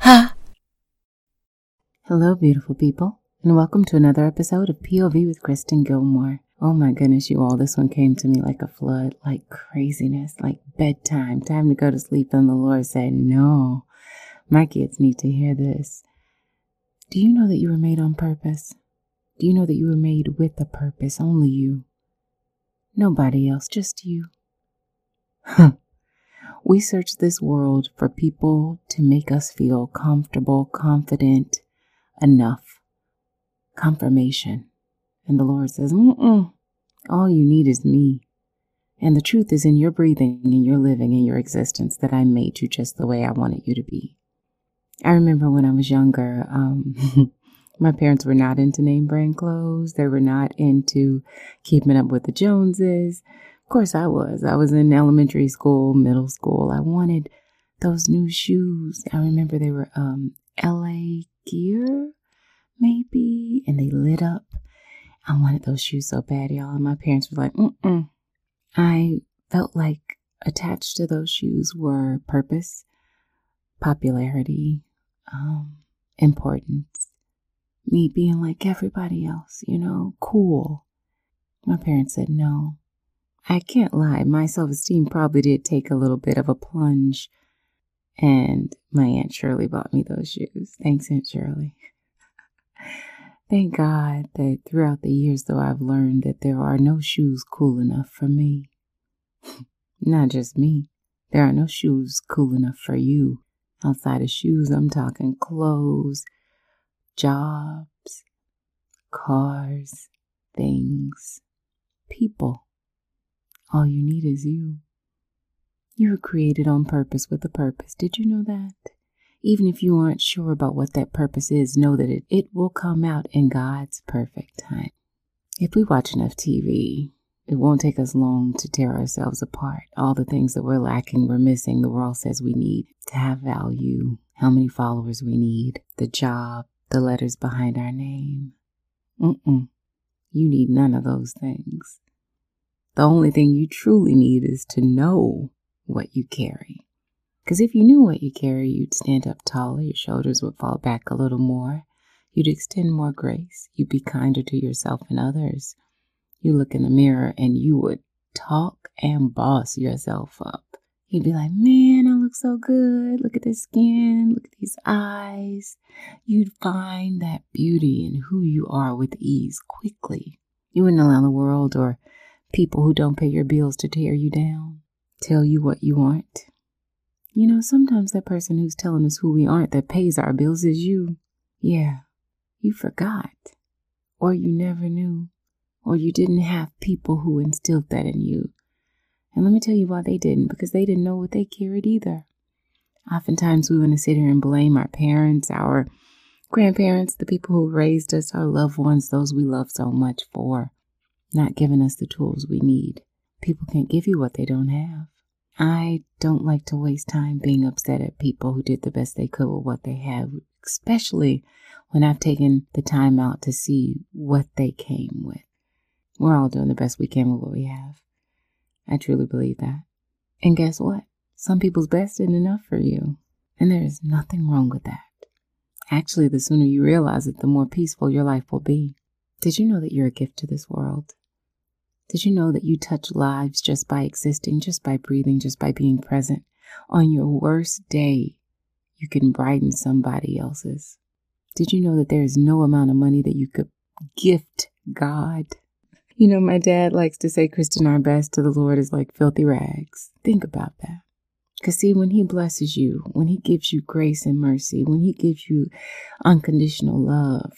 Ha! Hello, beautiful people, and welcome to another episode of POV with Kristen Gilmore. Oh my goodness, you all, this one came to me like a flood, like craziness, like bedtime, time to go to sleep. And the Lord said, No, my kids need to hear this. Do you know that you were made on purpose? Do you know that you were made with a purpose? Only you. Nobody else, just you. we search this world for people to make us feel comfortable, confident, enough. Confirmation. And the Lord says, Mm-mm, all you need is me. And the truth is in your breathing and your living and your existence that I made you just the way I wanted you to be. I remember when I was younger, um, My parents were not into name brand clothes. They were not into keeping up with the Joneses. Course, I was. I was in elementary school, middle school. I wanted those new shoes. I remember they were um, LA Gear, maybe, and they lit up. I wanted those shoes so bad, y'all. And my parents were like, mm I felt like attached to those shoes were purpose, popularity, um, importance me being like everybody else, you know, cool. My parents said no. I can't lie, my self esteem probably did take a little bit of a plunge. And my Aunt Shirley bought me those shoes. Thanks, Aunt Shirley. Thank God that throughout the years, though, I've learned that there are no shoes cool enough for me. Not just me, there are no shoes cool enough for you. Outside of shoes, I'm talking clothes, jobs, cars, things, people. All you need is you. You were created on purpose with a purpose. Did you know that? Even if you aren't sure about what that purpose is, know that it, it will come out in God's perfect time. If we watch enough TV, it won't take us long to tear ourselves apart. All the things that we're lacking, we're missing, the world says we need to have value, how many followers we need, the job, the letters behind our name. Mm-mm. You need none of those things. The only thing you truly need is to know what you carry. Because if you knew what you carry, you'd stand up taller, your shoulders would fall back a little more, you'd extend more grace, you'd be kinder to yourself and others. You look in the mirror and you would talk and boss yourself up. You'd be like, man, I look so good. Look at this skin. Look at these eyes. You'd find that beauty in who you are with ease quickly. You wouldn't allow the world or people who don't pay your bills to tear you down, tell you what you aren't. You know, sometimes that person who's telling us who we aren't that pays our bills is you. Yeah, you forgot. Or you never knew. Or you didn't have people who instilled that in you and let me tell you why they didn't, because they didn't know what they carried either. Oftentimes we want to sit here and blame our parents, our grandparents, the people who raised us, our loved ones, those we love so much for not giving us the tools we need. People can't give you what they don't have. I don't like to waste time being upset at people who did the best they could with what they have, especially when I've taken the time out to see what they came with. We're all doing the best we can with what we have. I truly believe that. And guess what? Some people's best isn't enough for you. And there is nothing wrong with that. Actually, the sooner you realize it, the more peaceful your life will be. Did you know that you're a gift to this world? Did you know that you touch lives just by existing, just by breathing, just by being present? On your worst day, you can brighten somebody else's. Did you know that there is no amount of money that you could gift God you know, my dad likes to say, Kristen, our best to the Lord is like filthy rags. Think about that. Because, see, when He blesses you, when He gives you grace and mercy, when He gives you unconditional love,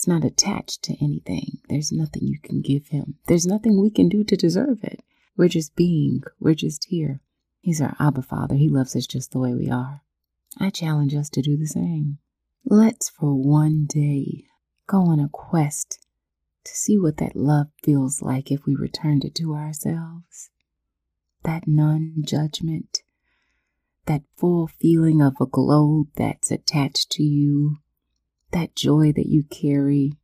it's not attached to anything. There's nothing you can give Him, there's nothing we can do to deserve it. We're just being, we're just here. He's our Abba Father. He loves us just the way we are. I challenge us to do the same. Let's for one day go on a quest to see what that love feels like if we returned it to ourselves. That non judgment, that full feeling of a glow that's attached to you, that joy that you carry,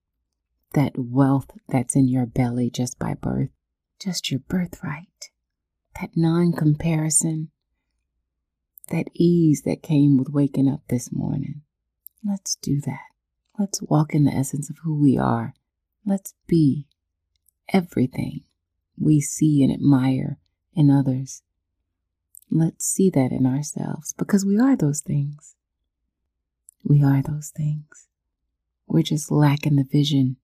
that wealth that's in your belly just by birth, just your birthright, that non comparison, that ease that came with waking up this morning. Let's do that. Let's walk in the essence of who we are. Let's be everything we see and admire in others. Let's see that in ourselves because we are those things. We are those things. We're just lacking the vision.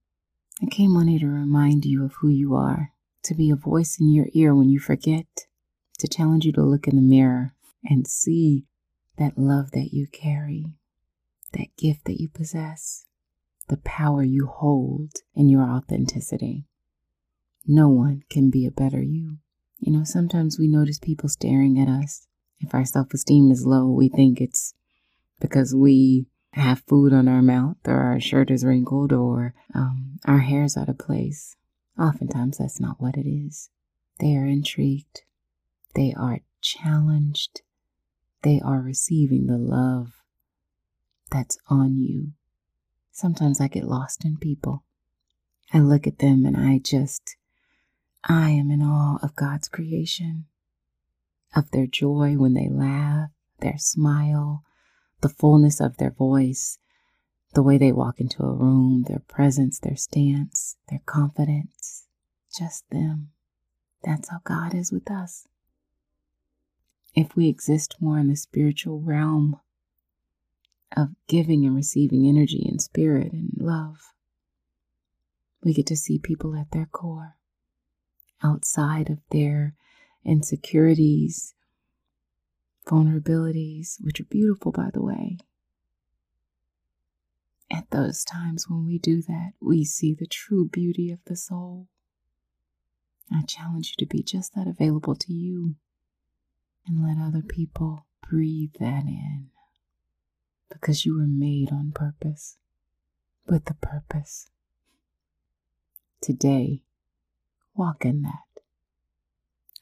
I came on here to remind you of who you are, to be a voice in your ear when you forget, to challenge you to look in the mirror and see that love that you carry, that gift that you possess, the power you hold in your authenticity. No one can be a better you. You know, sometimes we notice people staring at us. If our self esteem is low, we think it's because we have food on our mouth or our shirt is wrinkled or um, our hair's out of place. Oftentimes, that's not what it is. They are intrigued, they are challenged, they are receiving the love that's on you. Sometimes I get lost in people. I look at them and I just, I am in awe of God's creation, of their joy when they laugh, their smile, the fullness of their voice, the way they walk into a room, their presence, their stance, their confidence, just them. That's how God is with us. If we exist more in the spiritual realm of giving and receiving energy and spirit and love, we get to see people at their core, outside of their insecurities, vulnerabilities, which are beautiful, by the way. At those times when we do that, we see the true beauty of the soul. I challenge you to be just that available to you and let other people breathe that in because you were made on purpose with a purpose. Today, walk in that.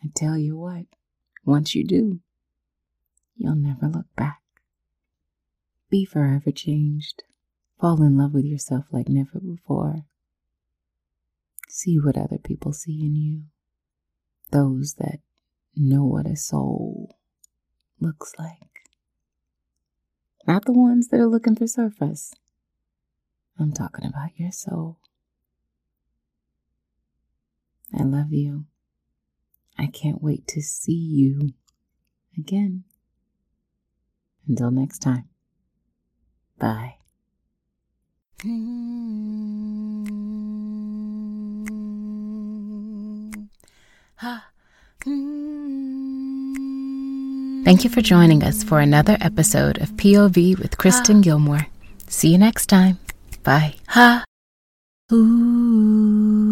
I tell you what, once you do, you'll never look back. Be forever changed. Fall in love with yourself like never before. See what other people see in you. Those that know what a soul looks like. Not the ones that are looking for surface. I'm talking about your soul. I love you. I can't wait to see you again. Until next time, bye. Thank you for joining us for another episode of POV with Kristen ah. Gilmore. See you next time. Bye. Ha. Ooh.